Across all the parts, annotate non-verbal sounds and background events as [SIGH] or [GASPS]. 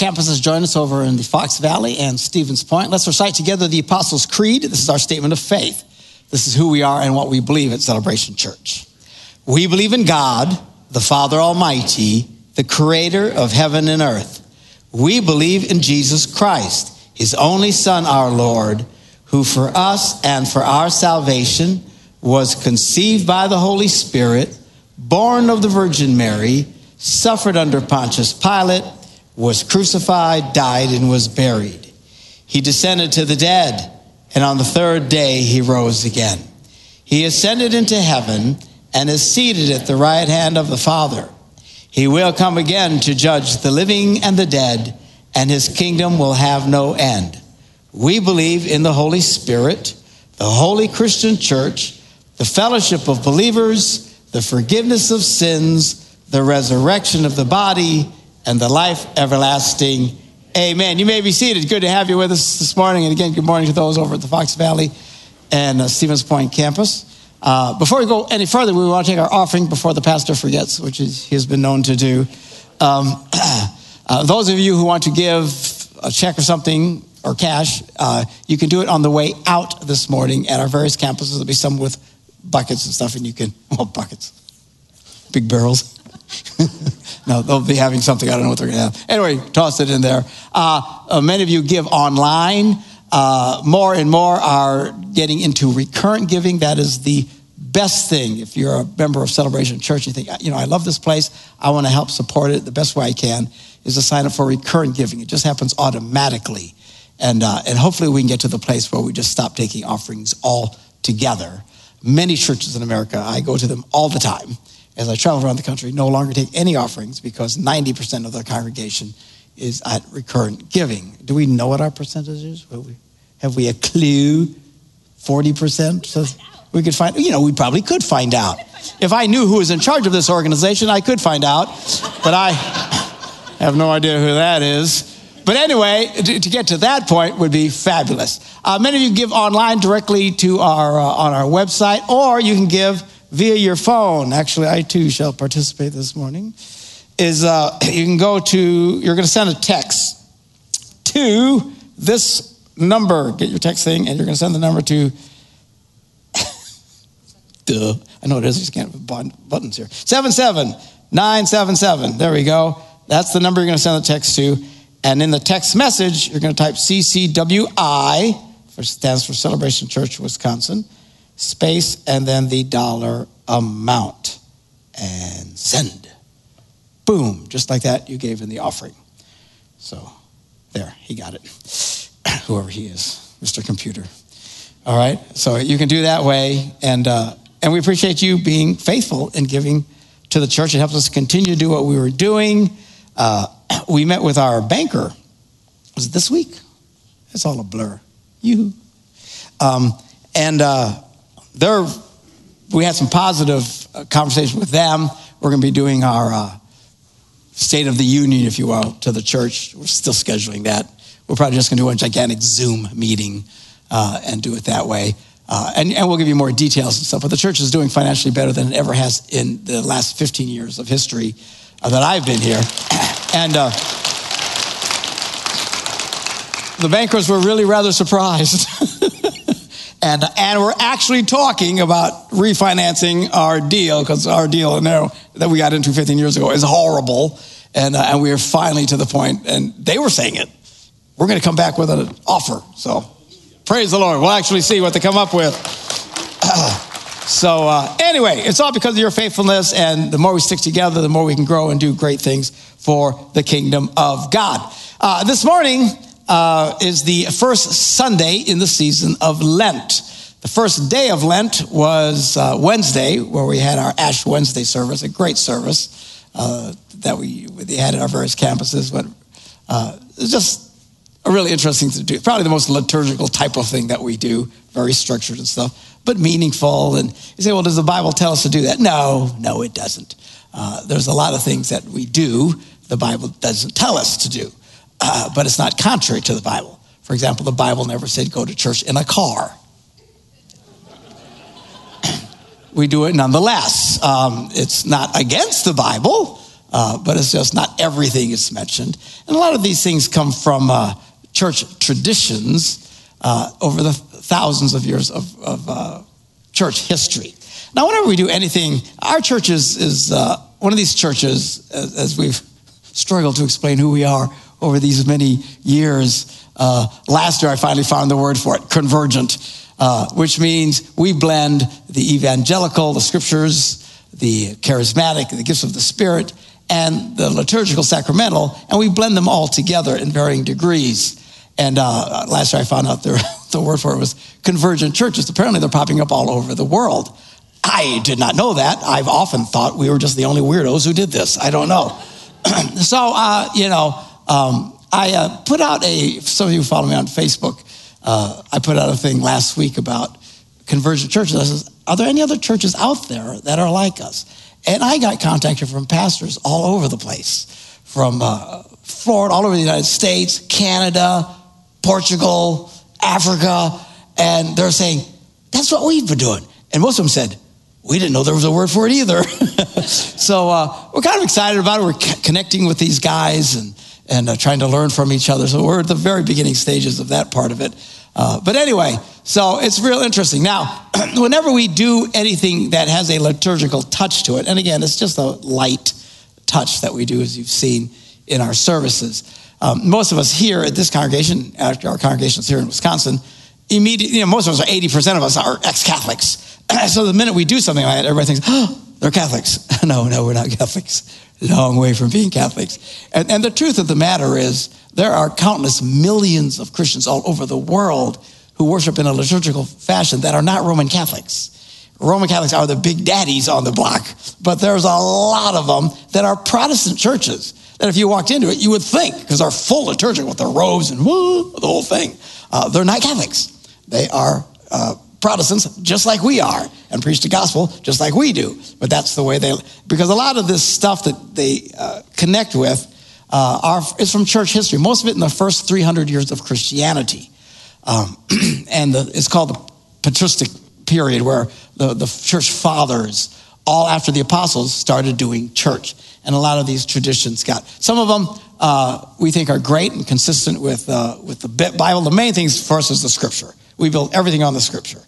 campuses join us over in the Fox Valley and Stevens Point. Let's recite together the Apostles' Creed. This is our statement of faith. This is who we are and what we believe at Celebration Church. We believe in God, the Father Almighty, the creator of heaven and earth. We believe in Jesus Christ, his only Son, our Lord, who for us and for our salvation was conceived by the Holy Spirit, born of the Virgin Mary, suffered under Pontius Pilate was crucified, died, and was buried. He descended to the dead, and on the third day he rose again. He ascended into heaven and is seated at the right hand of the Father. He will come again to judge the living and the dead, and his kingdom will have no end. We believe in the Holy Spirit, the holy Christian church, the fellowship of believers, the forgiveness of sins, the resurrection of the body, and the life everlasting. Amen. You may be seated. Good to have you with us this morning. And again, good morning to those over at the Fox Valley and uh, Stevens Point campus. Uh, before we go any further, we want to take our offering before the pastor forgets, which is, he has been known to do. Um, [CLEARS THROAT] uh, those of you who want to give a check or something or cash, uh, you can do it on the way out this morning at our various campuses. There'll be some with buckets and stuff, and you can, [LAUGHS] well, buckets, big barrels. No, they'll be having something. I don't know what they're going to have. Anyway, toss it in there. Uh, uh, many of you give online. Uh, more and more are getting into recurrent giving. That is the best thing. If you're a member of Celebration Church, you think, you know, I love this place. I want to help support it. The best way I can is to sign up for recurrent giving. It just happens automatically. And, uh, and hopefully we can get to the place where we just stop taking offerings all together. Many churches in America, I go to them all the time as I travel around the country, no longer take any offerings because 90% of the congregation is at recurrent giving. Do we know what our percentage is? Have we a clue? 40%? So we could find, you know, we probably could find out. If I knew who was in charge of this organization, I could find out, but I [LAUGHS] have no idea who that is. But anyway, to, get to that point would be fabulous. Uh, many of you give online directly to our uh, on our website, or you can give via your phone. Actually, I too shall participate this morning. Is uh, [CLEARS THROAT] you can go to, you're going to send a text to this number. Get your text thing, and you're going to send the number to, [LAUGHS] duh, I know it is, you just can't put buttons here. 77977. There we go. That's the number you're going to send the text to. And in the text message, you're going to type CCWI, which stands for Celebration Church, Wisconsin space, and then the dollar amount. And send. Boom, just like that, you gave in the offering. So there, he got it. [COUGHS] Whoever he is, Mr. Computer. All right, so you can do that way. And, uh, and we appreciate you being faithful in giving to the church. It helps us continue to do what we were doing. Uh, [COUGHS] we met with our banker. Was it this week? It's all a blur. You. Um, and uh, they're, we had some positive uh, conversation with them. We're going to be doing our uh, State of the Union, if you will, to the church. We're still scheduling that. We're probably just going to do a gigantic Zoom meeting uh, and do it that way. Uh, and, and, we'll give you more details and stuff. But the church is doing financially better than it ever has in the last 15 years of history uh, that I've been here. [COUGHS] And uh, the bankers were really rather surprised. [LAUGHS] And, and we're actually talking about refinancing our deal because our deal that we got into 15 years ago is horrible. And, uh, and we are finally to the point, and they were saying it. We're going to come back with an offer. So praise the Lord. We'll actually see what they come up with. [CLEARS THROAT] So, uh, anyway, it's all because of your faithfulness, and the more we stick together, the more we can grow and do great things for the kingdom of God. Uh, this morning uh, is the first Sunday in the season of Lent. The first day of Lent was uh, Wednesday, where we had our Ash Wednesday service, a great service uh, that we, had at our various campuses. But uh, it's just a really interesting to do. Probably the most liturgical type of thing that we do, very structured and stuff, but meaningful. And you say, well, does the Bible tell us to do that? No, no, it doesn't. Uh, there's a lot of things that we do the Bible doesn't tell us to do, uh, but it's not contrary to the Bible. For example, the Bible never said go to church in a car. [CLEARS THROAT] we do it nonetheless. Um, it's not against the Bible, uh, but it's just not everything is mentioned. And a lot of these things come from uh, church traditions uh, over the thousands of years of, of uh, church history. Now, whenever we do anything, our church is, is uh, one of these churches, as, as, we've struggled to explain who we are over these many years. Uh, last year, I finally found the word for it convergent, uh, which means we blend the evangelical, the scriptures, the charismatic, the gifts of the Spirit, and the liturgical sacramental, and we blend them all together in varying degrees. And uh, last year I found out [LAUGHS] the, the word for it was convergent churches. Apparently they're popping up all over the world. I did not know that. I've often thought we were just the only weirdos who did this. I don't know. [CLEARS THROAT] so, uh, you know, um, I uh, put out a, some of you follow me on Facebook, uh, I put out a thing last week about convergent churches. I said, are there any other churches out there that are like us? And I got contacted from pastors all over the place, from uh, Florida, all over the United States, Canada, Portugal, Africa, and they're saying, that's what we've been doing. And most of them said, we didn't know there was a word for it either. [LAUGHS] so uh, we're kind of excited about it. We're c- connecting with these guys and, and uh, trying to learn from each other. So we're at the very beginning stages of that part of it. Uh, but anyway, so it's real interesting. Now, [CLEARS THROAT] whenever we do anything that has a liturgical touch to it, and again, it's just a light touch that we do, as you've seen in our services. Um, most of us here at this congregation, after our congregations here in Wisconsin, immediately, you know, most of us are 80% of us are ex-Catholics. [CLEARS THROAT] so the minute we do something like that, everybody thinks, oh, [GASPS] they're Catholics. [LAUGHS] no, no, we're not Catholics. Long way from being Catholics. And, and the truth of the matter is, there are countless millions of Christians all over the world who worship in a liturgical fashion that are not Roman Catholics. Roman Catholics are the big daddies on the block, but there's a lot of them that are Protestant churches that if you walked into it, you would think, because they're full liturgical with their robes and woo, the whole thing. Uh, they're not Catholics. They are uh, Protestants, just like we are, and preach the gospel just like we do. But that's the way they, because a lot of this stuff that they uh, connect with uh, are, is from church history, most of it in the first 300 years of Christianity. Um, [CLEARS THROAT] and the, it's called the patristic period, where the, the church fathers, all after the apostles, started doing church. And a lot of these traditions got, some of them uh, we think are great and consistent with, uh, with the Bible. The main things for us is the scripture. We build everything on the scripture.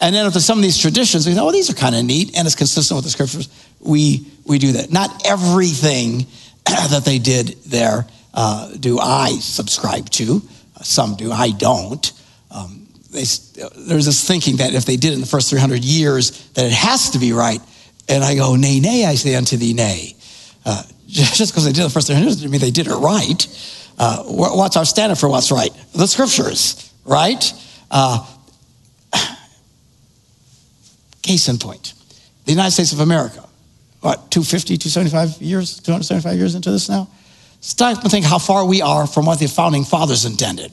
And then there's some of these traditions, we know, oh, these are kind of neat and it's consistent with the scriptures, we, we do that. Not everything [CLEARS THROAT] that they did there uh, do I subscribe to. Some do, I don't. Um, they, there's this thinking that if they did it in the first 300 years, that it has to be right. And I go, nay, nay, I say unto thee, nay. Uh, [LAUGHS] just because they did it the first 300 years doesn't mean they did it right. Uh, what's our standard for what's right? The scriptures, right? Uh, case in point, the United States of America, what, 250, 275 years, 275 years into this now? Start to think how far we are from what the founding fathers intended.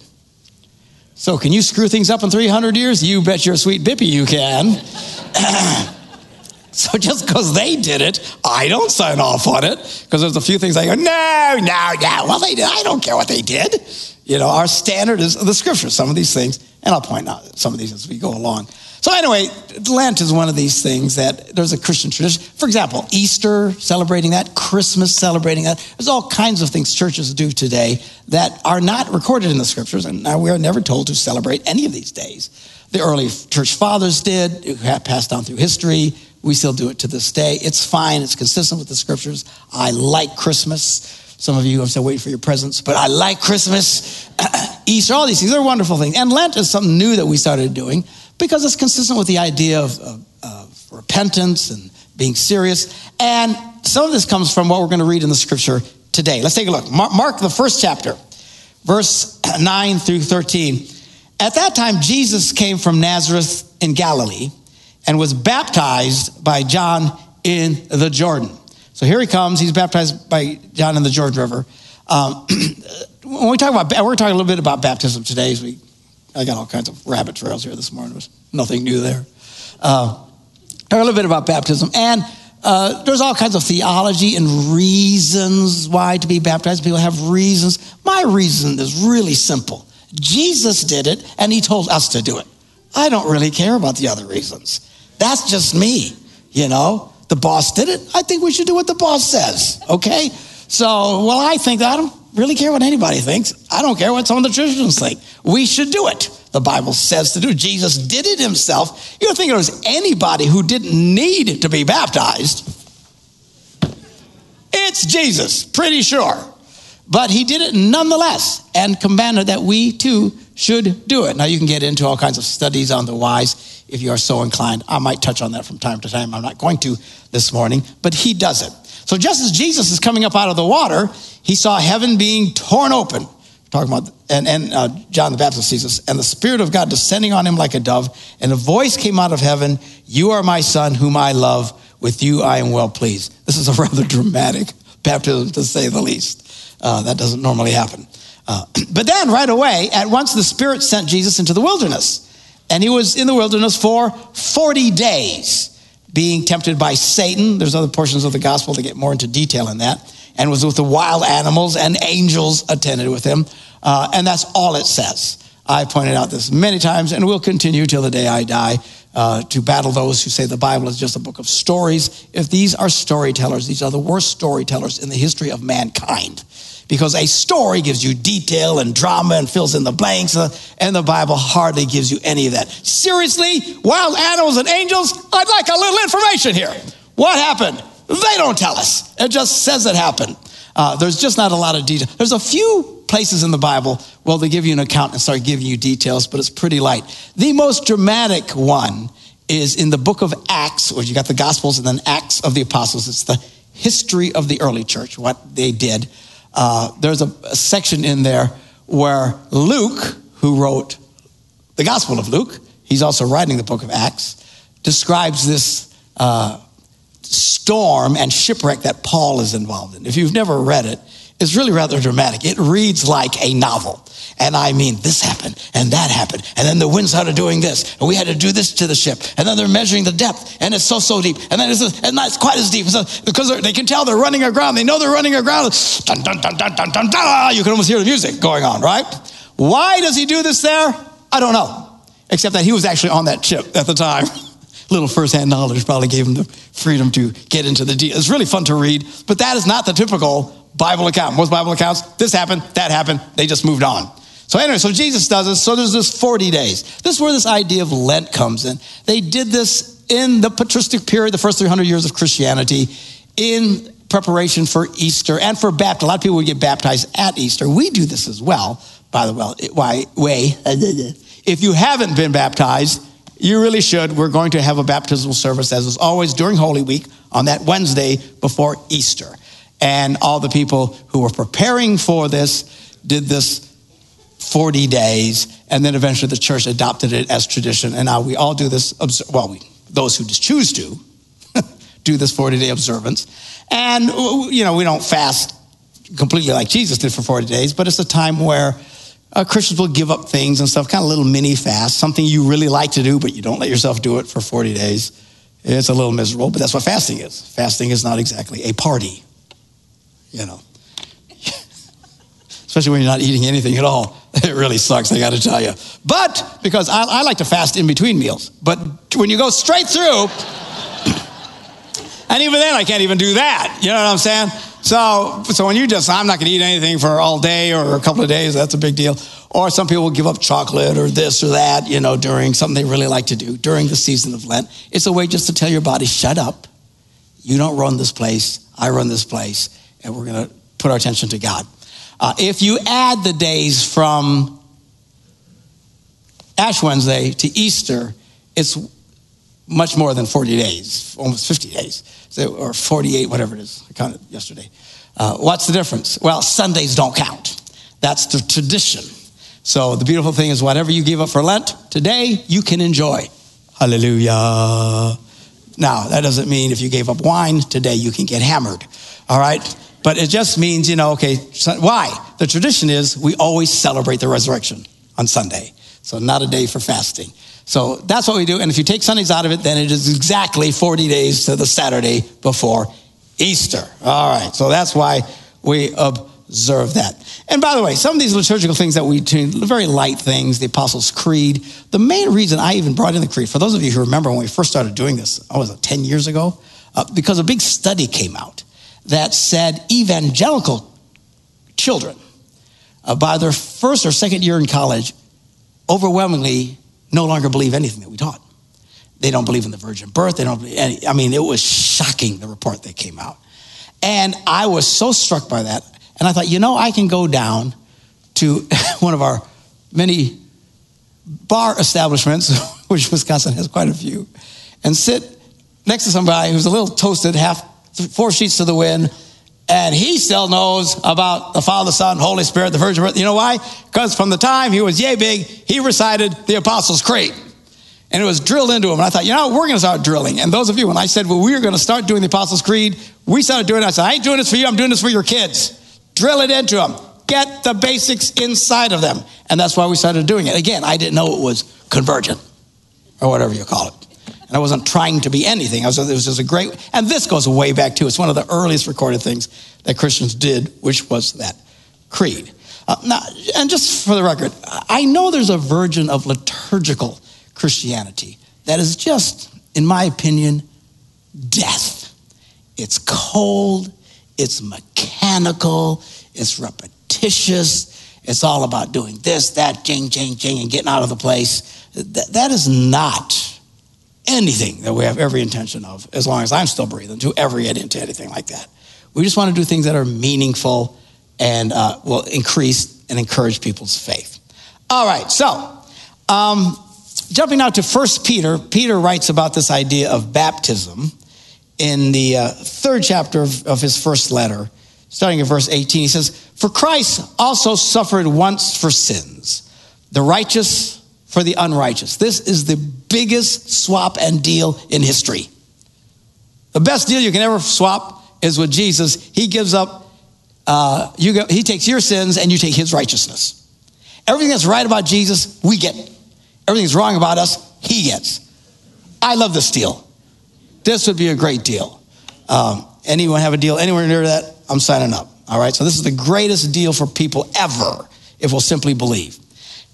So, can you screw things up in 300 years? You bet your sweet bippy you can. [LAUGHS] so, just because they did it, I don't sign off on it because there's a few things I go, no, no, no. Well, they did. I don't care what they did. You know, our standard is the scripture, some of these things, and I'll point out some of these as we go along. So, anyway, Lent is one of these things that there's a Christian tradition. For example, Easter, celebrating that, Christmas, celebrating that. There's all kinds of things churches do today that are not recorded in the scriptures, and now we are never told to celebrate any of these days. The early church fathers did, it passed down through history. We still do it to this day. It's fine, it's consistent with the scriptures. I like Christmas. Some of you have said, wait for your presents, but I like Christmas, [CLEARS THROAT] Easter, all these things. They're wonderful things. And Lent is something new that we started doing because it's consistent with the idea of, of, of repentance and being serious. And some of this comes from what we're going to read in the scripture today. Let's take a look. Mark, the first chapter, verse [CLEARS THROAT] 9 through 13. At that time, Jesus came from Nazareth in Galilee and was baptized by John in the Jordan. So here he comes. He's baptized by John in the Jordan River. Um, [CLEARS THROAT] when we talk about, we're talking a little bit about baptism today. As we, I got all kinds of rabbit trails here this morning. There's nothing new there. Uh, a little bit about baptism, and uh, there's all kinds of theology and reasons why to be baptized. People have reasons. My reason is really simple. Jesus did it, and he told us to do it. I don't really care about the other reasons. That's just me, you know. The boss did it. I think we should do what the boss says, okay? So, well, I think I don't really care what anybody thinks. I don't care what some of the Christians think. We should do it. The Bible says to do. Jesus did it himself. You don't think there was anybody who didn't need to be baptized. It's Jesus, pretty sure. But he did it nonetheless and commanded that we too should do it. Now, you can get into all kinds of studies on the whys if you are so inclined. I might touch on that from time to time. I'm not going to this morning, but he does it. So, just as Jesus is coming up out of the water, he saw heaven being torn open. Talking about, and, and uh, John the Baptist sees this, and the Spirit of God descending on him like a dove, and a voice came out of heaven You are my Son, whom I love. With you I am well pleased. This is a [LAUGHS] rather dramatic baptism, to say the least. Uh, that doesn't normally happen. Uh, [CLEARS THROAT] but then, right away, at once the Spirit sent Jesus into the wilderness. And he was in the wilderness for 40 days, being tempted by Satan. There's other portions of the gospel that get more into detail in that. And was with the wild animals, and angels attended with him. Uh, and that's all it says. I pointed out this many times, and will continue till the day I die uh, to battle those who say the Bible is just a book of stories. If these are storytellers, these are the worst storytellers in the history of mankind because a story gives you detail and drama and fills in the blanks, uh, and the Bible hardly gives you any of that. Seriously, wild animals and angels, I'd like a little information here. What happened? They don't tell us. It just says it happened. Uh, there's just not a lot of detail. There's a few places in the Bible, well, they give you an account and start giving you details, but it's pretty light. The most dramatic one is in the book of Acts, where you got the Gospels and then Acts of the Apostles. It's the history of the early church, what they did. Uh, there's a, a, section in there where Luke, who wrote the Gospel of Luke, he's also writing the book of Acts, describes this uh, storm and shipwreck that Paul is involved in. If you've never read it, it's really rather dramatic. It reads like a novel. And I mean, this happened and that happened. And then the wind started doing this. And we had to do this to the ship. And then they're measuring the depth. And it's so, so deep. And then it's, and not quite as deep. So, because they can tell they're running aground. They know they're running aground. Dun, dun, dun, dun, dun, dun, dun. You can almost hear the music going on, right? Why does he do this there? I don't know. Except that he was actually on that ship at the time. [LAUGHS] Little firsthand knowledge probably gave him the freedom to get into the deal. It's really fun to read, but that is not the typical Bible account. Most Bible accounts, this happened, that happened, they just moved on. So anyway, so Jesus does this. So there's this 40 days. This is where this idea of Lent comes in. They did this in the patristic period, the first 300 years of Christianity, in preparation for Easter and for baptism. A lot of people would get baptized at Easter. We do this as well, by the way. [LAUGHS] If you haven't been baptized, you really should. We're going to have a baptismal service, as is always during Holy Week, on that Wednesday before Easter. And all the people who were preparing for this did this 40 days, and then eventually the church adopted it as tradition. And now we all do this, well, we, those who just choose to [LAUGHS] do this 40 day observance. And, you know, we don't fast completely like Jesus did for 40 days, but it's a time where uh, Christians will give up things and stuff, kind of little mini fast, something you really like to do, but you don't let yourself do it for 40 days. It's a little miserable, but that's what fasting is. Fasting is not exactly a party, you know [LAUGHS] especially when you're not eating anything at all. [LAUGHS] It really sucks, I got to tell you. But because I, I, like to fast in between meals, but when you go straight through, [COUGHS] and even then I can't even do that. You know what I'm saying? So, so when you just, I'm not going to eat anything for all day or a couple of days, that's a big deal. Or some people will give up chocolate or this or that, you know, during something they really like to do during the season of Lent. It's a way just to tell your body, shut up. You don't run this place. I run this place. And we're going to put our attention to God. Uh, if you add the days from Ash Wednesday to Easter, it's much more than 40 days, almost 50 days, or 48, whatever it is. I counted yesterday. Uh, what's the difference? Well, Sundays don't count. That's the tradition. So the beautiful thing is, whatever you give up for Lent today, you can enjoy. Hallelujah. Now, that doesn't mean if you gave up wine today, you can get hammered. All right? But it just means, you know, okay, why? The tradition is we always celebrate the resurrection on Sunday. So, not a day for fasting. So, that's what we do. And if you take Sundays out of it, then it is exactly 40 days to the Saturday before Easter. All right. So, that's why we observe that. And by the way, some of these liturgical things that we do, very light things, the Apostles' Creed, the main reason I even brought in the Creed, for those of you who remember when we first started doing this, I was it, 10 years ago? Uh, because a big study came out that said evangelical children, uh, by their first or second year in college, overwhelmingly no longer believe anything that we taught. They don't believe in the virgin birth. They don't I mean, it was shocking, the report that came out. And I was so struck by that. And I thought, you know, I can go down to [LAUGHS] one of our many bar establishments, [LAUGHS] which Wisconsin has quite a few, and sit next to somebody who's a little toasted, half four sheets to the wind, and he still knows about the Father, Son, Holy Spirit, the Virgin Birth. You know why? Because from the time he was yay big, he recited the Apostles' Creed. And it was drilled into him. And I thought, you know, we're going to start drilling. And those of you, when I said, well, we are going to start doing the Apostles' Creed, we started doing it. I said, I ain't doing this for you. I'm doing this for your kids. Drill it into them. Get the basics inside of them. And that's why we started doing it. Again, I didn't know it was convergent or whatever you call it. I wasn't trying to be anything. I was, it was just a great, and this goes way back too. It's one of the earliest recorded things that Christians did, which was that creed. Uh, now, and just for the record, I know there's a version of liturgical Christianity that is just, in my opinion, death. It's cold, it's mechanical, it's repetitious, it's all about doing this, that, jing, jing, jing, and getting out of the place. That, that is not anything that we have every intention of, as long as I'm still breathing, to ever get into anything like that. We just want to do things that are meaningful and uh, will increase and encourage people's faith. All right, so um, jumping now to First Peter, Peter writes about this idea of baptism in the uh, third chapter of, of his first letter, starting at verse 18. He says, For Christ also suffered once for sins, the righteous for the unrighteous. This is the biggest swap and deal in history. The best deal you can ever swap is with Jesus. He gives up, uh, you go, he takes your sins and you take his righteousness. Everything that's right about Jesus, we get. Everything's wrong about us, he gets. I love this deal. This would be a great deal. Um, anyone have a deal anywhere near that? I'm signing up. All right. So this is the greatest deal for people ever if we'll simply believe.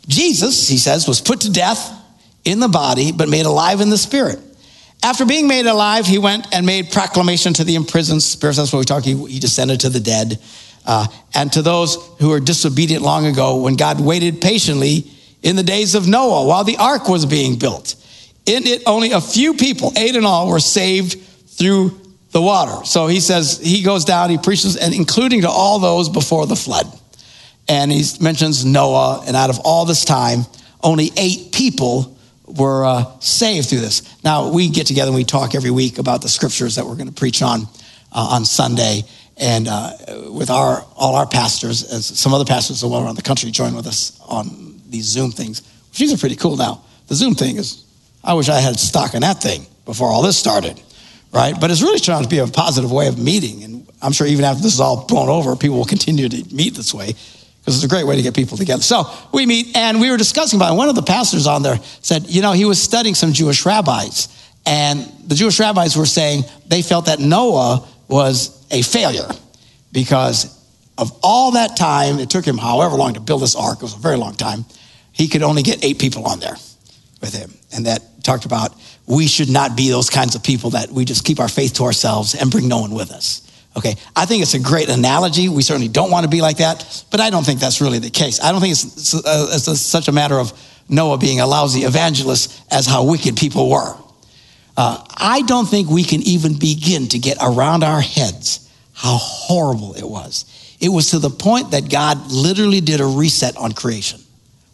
Jesus, he says, was put to death in the body, but made alive in the spirit. After being made alive, he went and made proclamation to the imprisoned spirits. That's what we talk. He, he descended to the dead. Uh, and to those who were disobedient long ago, when God waited patiently in the days of Noah while the ark was being built. In it, only a few people, eight in all, were saved through the water. So he says, he goes down, he preaches, and including to all those before the flood. And he mentions Noah, and out of all this time, only eight people were uh, saved through this. Now, we get together and we talk every week about the scriptures that we're going to preach on uh, on Sunday. And uh, with our all our pastors, as some other pastors all around the country join with us on these Zoom things. which These are pretty cool now. The Zoom thing is, I wish I had stock in that thing before all this started, right? But it's really trying to be a positive way of meeting. And I'm sure even after this is all blown over, people will continue to meet this way because it's a great way to get people together. So we meet, and we were discussing about it. One of the pastors on there said, you know, he was studying some Jewish rabbis, and the Jewish rabbis were saying they felt that Noah was a failure because of all that time, it took him however long to build this ark, it was a very long time, he could only get eight people on there with him. And that talked about we should not be those kinds of people that we just keep our faith to ourselves and bring no one with us. Okay, I think it's a great analogy. We certainly don't want to be like that, but I don't think that's really the case. I don't think it's, uh, it's a, such a matter of Noah being a lousy evangelist as how wicked people were. Uh, I don't think we can even begin to get around our heads how horrible it was. It was to the point that God literally did a reset on creation,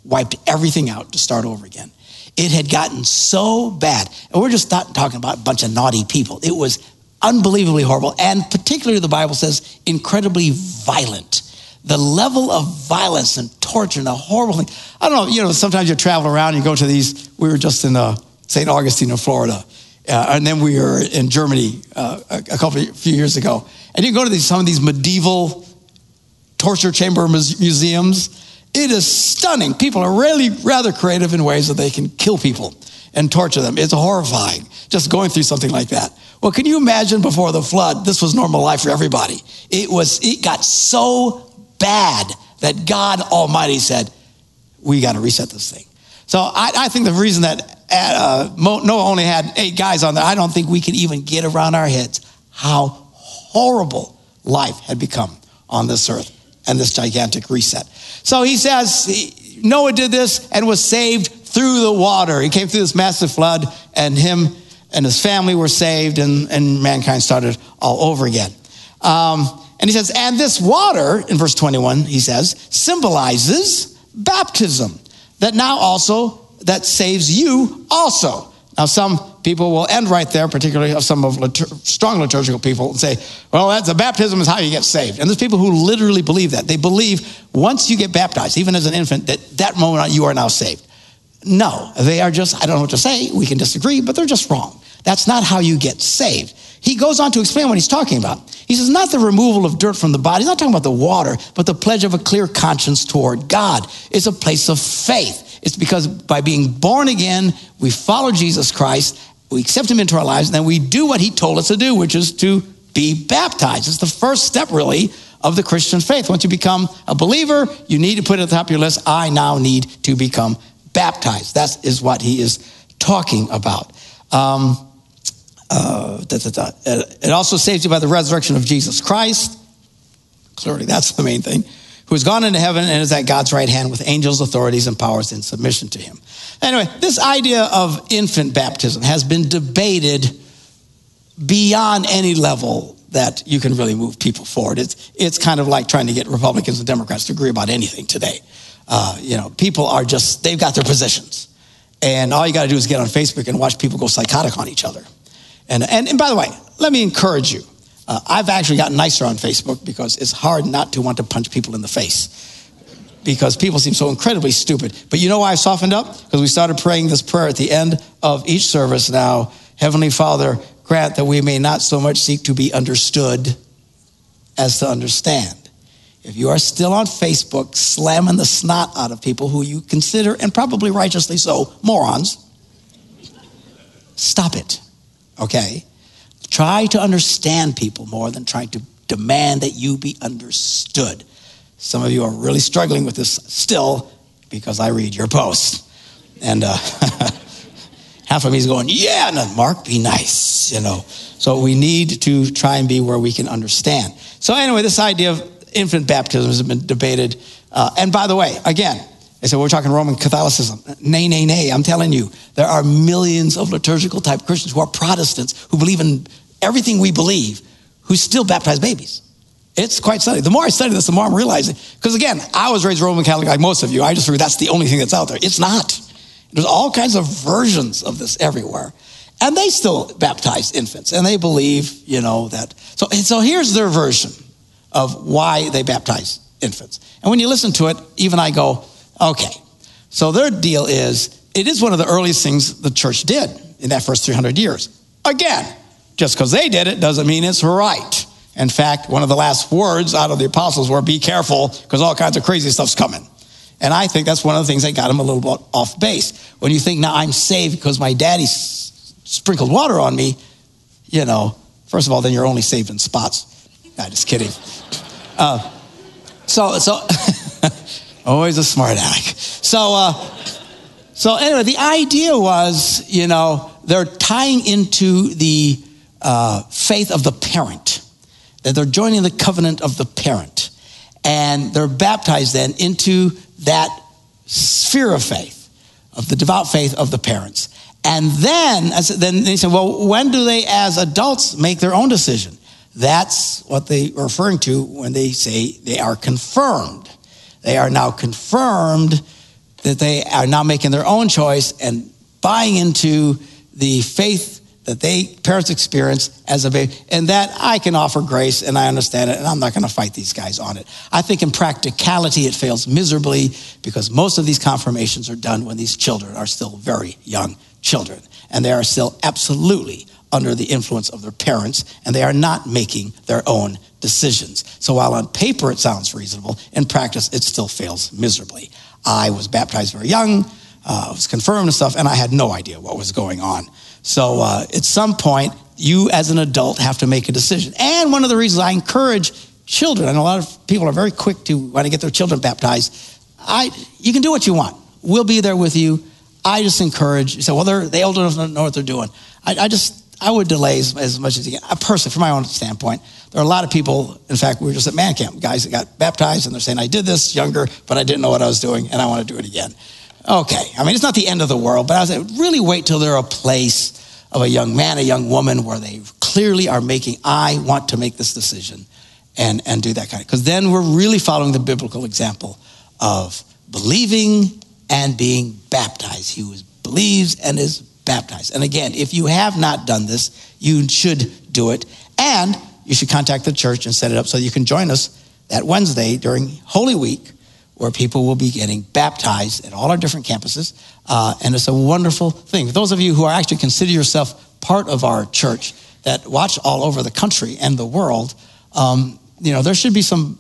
wiped everything out to start over again. It had gotten so bad. And we're just not talking about a bunch of naughty people. It was unbelievably horrible, and particularly the Bible says incredibly violent. The level of violence and torture and the horrible thing. I don't know, you know, sometimes you travel around, you go to these, we were just in uh, St. Augustine in Florida, uh, and then we were in Germany uh, a, couple of, few years ago. And you go to these, some of these medieval torture chamber museums. It is stunning. People are really rather creative in ways that they can kill people and torture them. It's horrifying just going through something like that. Well, can you imagine before the flood, this was normal life for everybody. It was, it got so bad that God Almighty said, we got to reset this thing. So I, I think the reason that uh, Noah only had eight guys on there, I don't think we can even get around our heads how horrible life had become on this earth and this gigantic reset. So he says Noah did this and was saved through the water. He came through this massive flood, and him and his family were saved, and, and mankind started all over again. Um, and he says, and this water, in verse 21, he says, symbolizes baptism, that now also, that saves you also. Now, some people will end right there, particularly some of litur- strong liturgical people, and say, well, that's, the baptism is how you get saved. And there's people who literally believe that. They believe once you get baptized, even as an infant, that that moment you are now saved. No, they are just, I don't know what to say. We can disagree, but they're just wrong. That's not how you get saved. He goes on to explain what he's talking about. He says, not the removal of dirt from the body. He's not talking about the water, but the pledge of a clear conscience toward God. It's a place of faith. It's because by being born again, we follow Jesus Christ, we accept him into our lives, and then we do what he told us to do, which is to be baptized. It's the first step, really, of the Christian faith. Once you become a believer, you need to put it at the top of your list, I now need to become baptized. That is what he is talking about. Um, uh, da, da, da. It also saves you by the resurrection of Jesus Christ. Clearly, that's the main thing. Who has gone into heaven and is at God's right hand with angels, authorities, and powers in submission to him. Anyway, this idea of infant baptism has been debated beyond any level that you can really move people forward. It's, it's kind of like trying to get Republicans and Democrats to agree about anything today. Uh, you know, people are just, they've got their positions. And all you got to do is get on Facebook and watch people go psychotic on each other. And, and, and by the way, let me encourage you. Uh, I've actually gotten nicer on Facebook because it's hard not to want to punch people in the face because people seem so incredibly stupid. But you know why I softened up? Because we started praying this prayer at the end of each service now Heavenly Father, grant that we may not so much seek to be understood as to understand. If you are still on Facebook slamming the snot out of people who you consider, and probably righteously so, morons, stop it okay? Try to understand people more than trying to demand that you be understood. Some of you are really struggling with this still because I read your posts. And uh, [LAUGHS] half of me is going, yeah, Mark, be nice, you know. So we need to try and be where we can understand. So, anyway, this idea of infant baptism has been debated. Uh, and by the way, again, I said, we're talking Roman Catholicism. Nay, nay, nay. I'm telling you, there are millions of liturgical type Christians who are Protestants who believe in everything we believe, who still baptize babies. It's quite stunning. The more I study this, the more I'm realizing. Because again, I was raised Roman Catholic like most of you. I just figured that's the only thing that's out there. It's not. There's all kinds of versions of this everywhere. And they still baptize infants. And they believe, you know, that. So, so here's their version of why they baptize infants. And when you listen to it, even I go, Okay. So their deal is it is one of the earliest things the church did in that first 300 years. Again, just because they did it doesn't mean it's right. In fact, one of the last words out of the apostles were be careful because all kinds of crazy stuff's coming. And I think that's one of the things that got him a little bit off base. When you think, now I'm saved because my daddy sprinkled water on me, you know, first of all, then you're only saved in spots. Nah, just kidding. Uh, so, so [LAUGHS] Always a smart aleck. So, uh, so anyway, the idea was, you know, they're tying into the uh, faith of the parent, that they're joining the covenant of the parent, and they're baptized then into that sphere of faith, of the devout faith of the parents. And then, then they said, well, when do they, as adults, make their own decision? That's what they are referring to when they say they are confirmed. They are now confirmed that they are now making their own choice and buying into the faith that they parents experience as a baby, and that I can offer grace and I understand it, and I'm not going to fight these guys on it. I think in practicality it fails miserably because most of these confirmations are done when these children are still very young children, and they are still absolutely under the influence of their parents, and they are not making their own decisions. So while on paper it sounds reasonable, in practice it still fails miserably. I was baptized very young, uh, was confirmed and stuff, and I had no idea what was going on. So uh, at some point, you as an adult have to make a decision. And one of the reasons I encourage children, and a lot of people are very quick to want to get their children baptized, I, you can do what you want. We'll be there with you. I just encourage, you say, well, they're, they old enough to know what they're doing. I, I just, I would delay as, as, much as you can. I personally, from my own standpoint, there are a lot of people, in fact, we were just at man camp, guys that got baptized and they're saying, I did this younger, but I didn't know what I was doing and I want to do it again. Okay, I mean, it's not the end of the world, but I was like, really wait till they're a place of a young man, a young woman, where they clearly are making, I want to make this decision and, and do that kind of, because then we're really following the biblical example of believing and being baptized. He who believes and is baptized. And again, if you have not done this, you should do it. And you should contact the church and set it up so you can join us that Wednesday during Holy Week where people will be getting baptized at all our different campuses. Uh, and it's a wonderful thing. For those of you who are actually consider yourself part of our church that watch all over the country and the world, um, you know, there should be some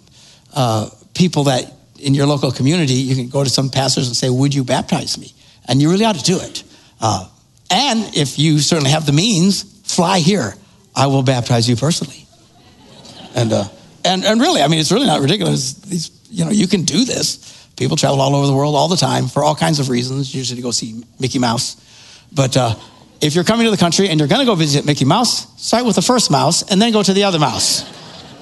uh, people that in your local community, you can go to some pastors and say, Would you baptize me? And you really ought to do it. Uh, and if you certainly have the means, fly here. I will baptize you personally. And, uh, and, and really, I mean, it's really not ridiculous. These you know, you can do this. People travel all over the world all the time for all kinds of reasons, usually to go see Mickey Mouse. But uh, if you're coming to the country and you're going to go visit Mickey Mouse, start with the first mouse and then go to the other mouse.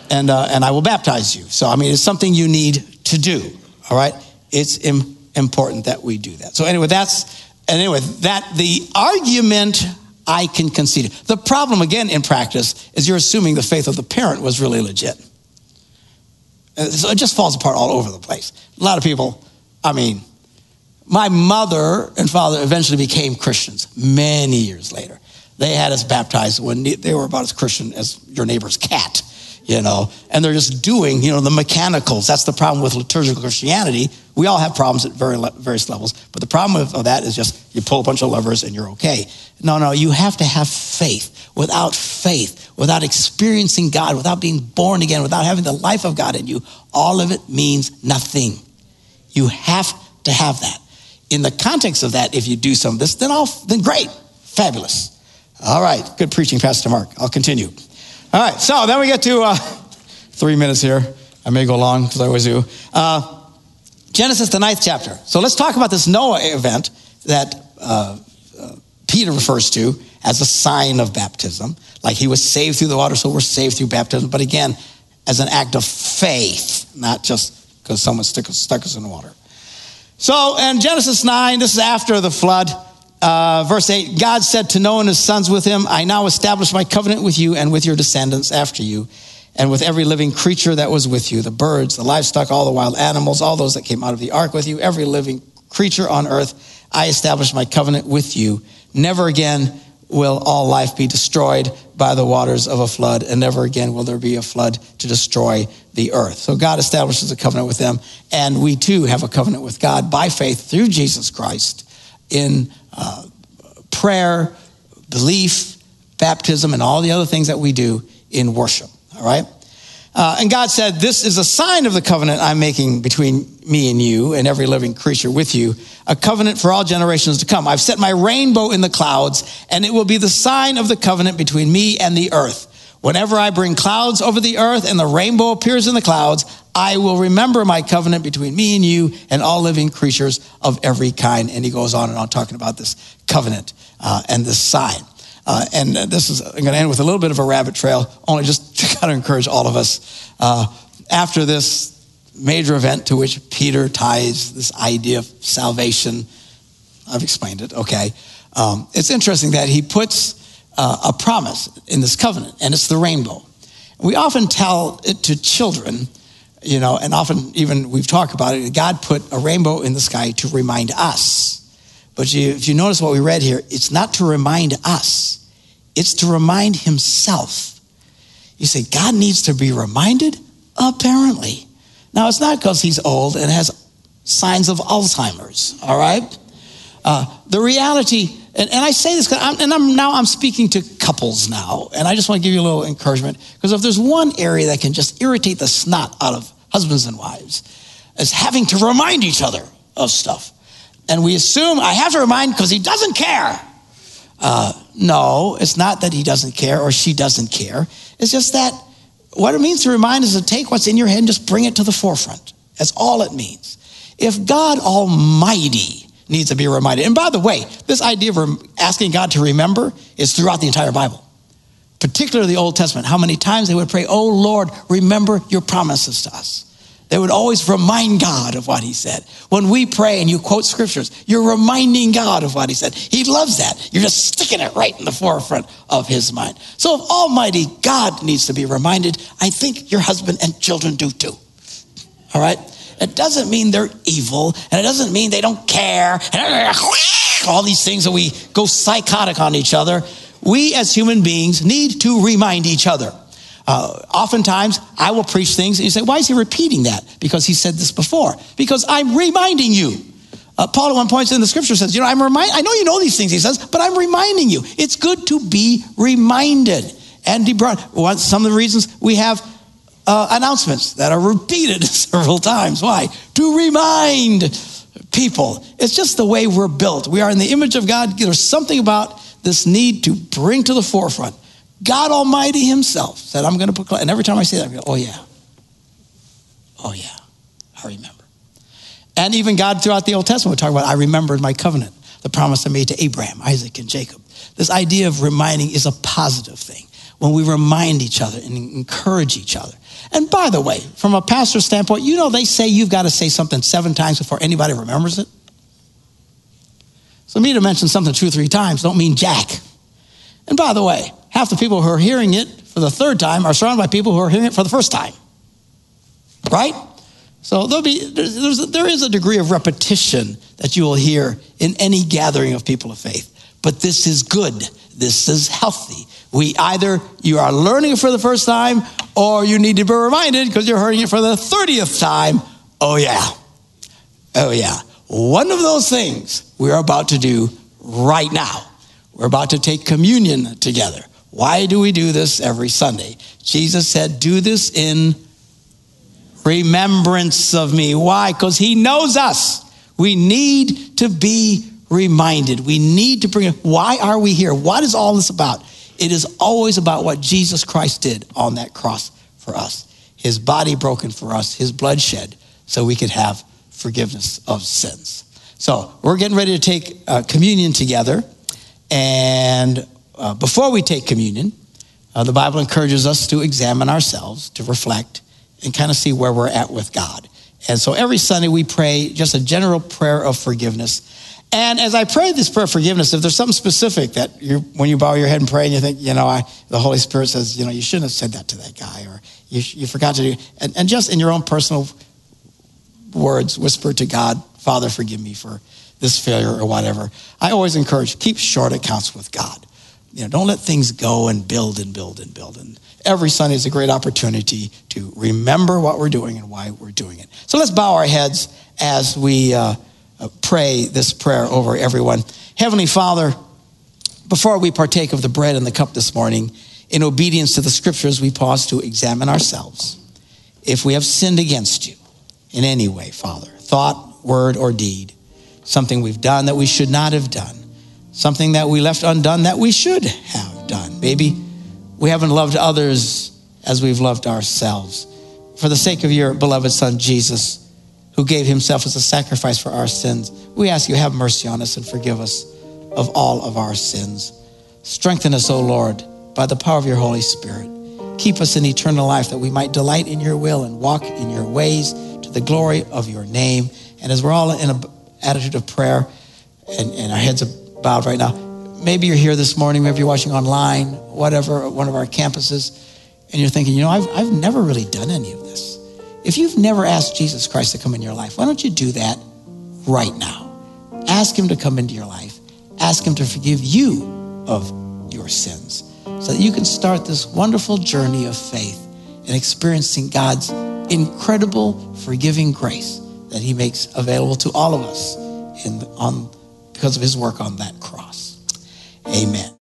And, uh, and I will baptize you. So, I mean, it's something you need to do, all right? It's Im- important that we do that. So, anyway, that's, and anyway, that the argument I can concede. The problem, again, in practice, is you're assuming the faith of the parent was really legit. Uh, so it just falls apart all over the place. A lot of people, I mean, my mother and father eventually became Christians many years later. They had us baptized when they were about as Christian as your neighbor's cat, you know, and they're just doing, you know, the mechanicals. That's the problem with liturgical Christianity. We all have problems at very, various levels, but the problem of that is just you pull a bunch of levers and you're okay. No, no, you have to have faith. Without faith, without experiencing God, without being born again, without having the life of God in you, all of it means nothing. You have to have that. In the context of that, if you do some of this, then all, then great, fabulous. All right, good preaching, Pastor Mark. I'll continue. All right, so then we get to uh, [LAUGHS] three minutes here. I may go long because I always do. Uh, Genesis, the ninth chapter. So let's talk about this Noah event that uh, uh Peter refers to as a sign of baptism. Like he was saved through the water, so we're saved through baptism. But again, as an act of faith, not just because someone stuck, stuck us in the water. So in Genesis 9, this is after the flood. Uh, verse 8 God said to Noah and his sons with him, I now establish my covenant with you and with your descendants after you, and with every living creature that was with you the birds, the livestock, all the wild animals, all those that came out of the ark with you, every living creature on earth. I establish my covenant with you. Never again will all life be destroyed by the waters of a flood, and never again will there be a flood to destroy the earth. So God establishes a covenant with them, and we too have a covenant with God by faith through Jesus Christ in prayer, belief, baptism, and all the other things that we do in worship. All right? Uh, and God said, This is a sign of the covenant I'm making between me and you and every living creature with you, a covenant for all generations to come. I've set my rainbow in the clouds, and it will be the sign of the covenant between me and the earth. Whenever I bring clouds over the earth and the rainbow appears in the clouds, I will remember my covenant between me and you and all living creatures of every kind. And he goes on and on talking about this covenant uh, and this sign. Uh, and this is, I'm going to end with a little bit of a rabbit trail, only just [LAUGHS] to kind of encourage all of us. Uh, after this major event to which Peter ties this idea of salvation, I've explained it, okay. Um, it's interesting that he puts uh, a promise in this covenant, and it's the rainbow. We often tell it to children, you know, and often even we've talked about it. God put a rainbow in the sky to remind us But you, if you notice what we read here, it's not to remind us, it's to remind himself. You say, God needs to be reminded? Apparently. Now, it's not because he's old and has signs of Alzheimer's, all right? Uh, the reality, and, and I say this, I'm, and I'm, now I'm speaking to couples now, and I just want to give you a little encouragement, because if there's one area that can just irritate the snot out of husbands and wives, is having to remind each other of stuff. And we assume I have to remind because he doesn't care. Uh, no, it's not that he doesn't care or she doesn't care. It's just that what it means to remind is to take what's in your head and just bring it to the forefront. That's all it means. If God Almighty needs to be reminded, and by the way, this idea of asking God to remember is throughout the entire Bible, particularly the Old Testament. How many times they would pray, Oh Lord, remember your promises to us. They would always remind God of what he said. When we pray and you quote scriptures, you're reminding God of what he said. He loves that. You're just sticking it right in the forefront of his mind. So if Almighty God needs to be reminded, I think your husband and children do too. All right? It doesn't mean they're evil, and it doesn't mean they don't care, [LAUGHS] all these things that we go psychotic on each other. We as human beings need to remind each other. Uh, oftentimes, I will preach things, and you say, Why is he repeating that? Because he said this before. Because I'm reminding you. Uh, Paul at one point in the scripture says, You know, I'm remind- I know you know these things, he says, but I'm reminding you. It's good to be reminded. And he brought some of the reasons we have uh, announcements that are repeated [LAUGHS] several times. Why? To remind people. It's just the way we're built. We are in the image of God. There's something about this need to bring to the forefront God Almighty Himself said, I'm going to proclaim. And every time I say that, I go, oh, yeah. Oh, yeah. I remember. And even God throughout the Old Testament would talk about, I remembered my covenant, the promise I made to Abraham, Isaac, and Jacob. This idea of reminding is a positive thing when we remind each other and encourage each other. And by the way, from a pastor's standpoint, you know they say you've got to say something seven times before anybody remembers it. So me to mention something two or three times don't mean jack. And by the way, half the people who are hearing it for the third time are surrounded by people who are hearing it for the first time. Right? So there'll be, there's, a, there is a degree of repetition that you will hear in any gathering of people of faith. But this is good. This is healthy. We either you are learning it for the first time or you need to be reminded because you're hearing it for the 30th time. Oh, yeah. Oh, yeah. One of those things we're about to do right now. We're about to take communion together. Why do we do this every Sunday? Jesus said, Do this in remembrance of me. Why? Because he knows us. We need to be reminded. We need to bring it. Why are we here? What is all this about? It is always about what Jesus Christ did on that cross for us. His body broken for us, his blood shed, so we could have forgiveness of sins. So we're getting ready to take uh, communion together. And uh, before we take communion, uh, the Bible encourages us to examine ourselves, to reflect, and kind of see where we're at with God. And so every Sunday we pray just a general prayer of forgiveness. And as I pray this prayer of forgiveness, if there's something specific that you, when you bow your head and pray and you think, you know, I, the Holy Spirit says, you know, you shouldn't have said that to that guy, or you, you forgot to do, and, and just in your own personal words, whisper to God, Father, forgive me for this failure or whatever. I always encourage keep short accounts with God. You know, don't let things go and build and build and build. And every Sunday is a great opportunity to remember what we're doing and why we're doing it. So let's bow our heads as we uh, uh pray this prayer over everyone. Heavenly Father, before we partake of the bread and the cup this morning, in obedience to the scriptures, we pause to examine ourselves. If we have sinned against you in any way, Father, thought, word, or deed, something we've done that we should not have done, something that we left undone that we should have done. Maybe we haven't loved others as we've loved ourselves. For the sake of your beloved Son, Jesus, who gave himself as a sacrifice for our sins, we ask you have mercy on us and forgive us of all of our sins. Strengthen us, O Lord, by the power of your Holy Spirit. Keep us in eternal life that we might delight in your will and walk in your ways to the glory of your name. And as we're all in a attitude of prayer and, and our heads are bowed right now. Maybe you're here this morning, maybe you're watching online, whatever, one of our campuses, and you're thinking, you know, I've, I've never really done any of this. If you've never asked Jesus Christ to come in your life, why don't you do that right now? ask Him to come into your life. Ask Him to forgive you of your sins so that you can start this wonderful journey of faith and experiencing God's incredible forgiving grace that He makes available to all of us in, on, because of His work on that cross. Amen.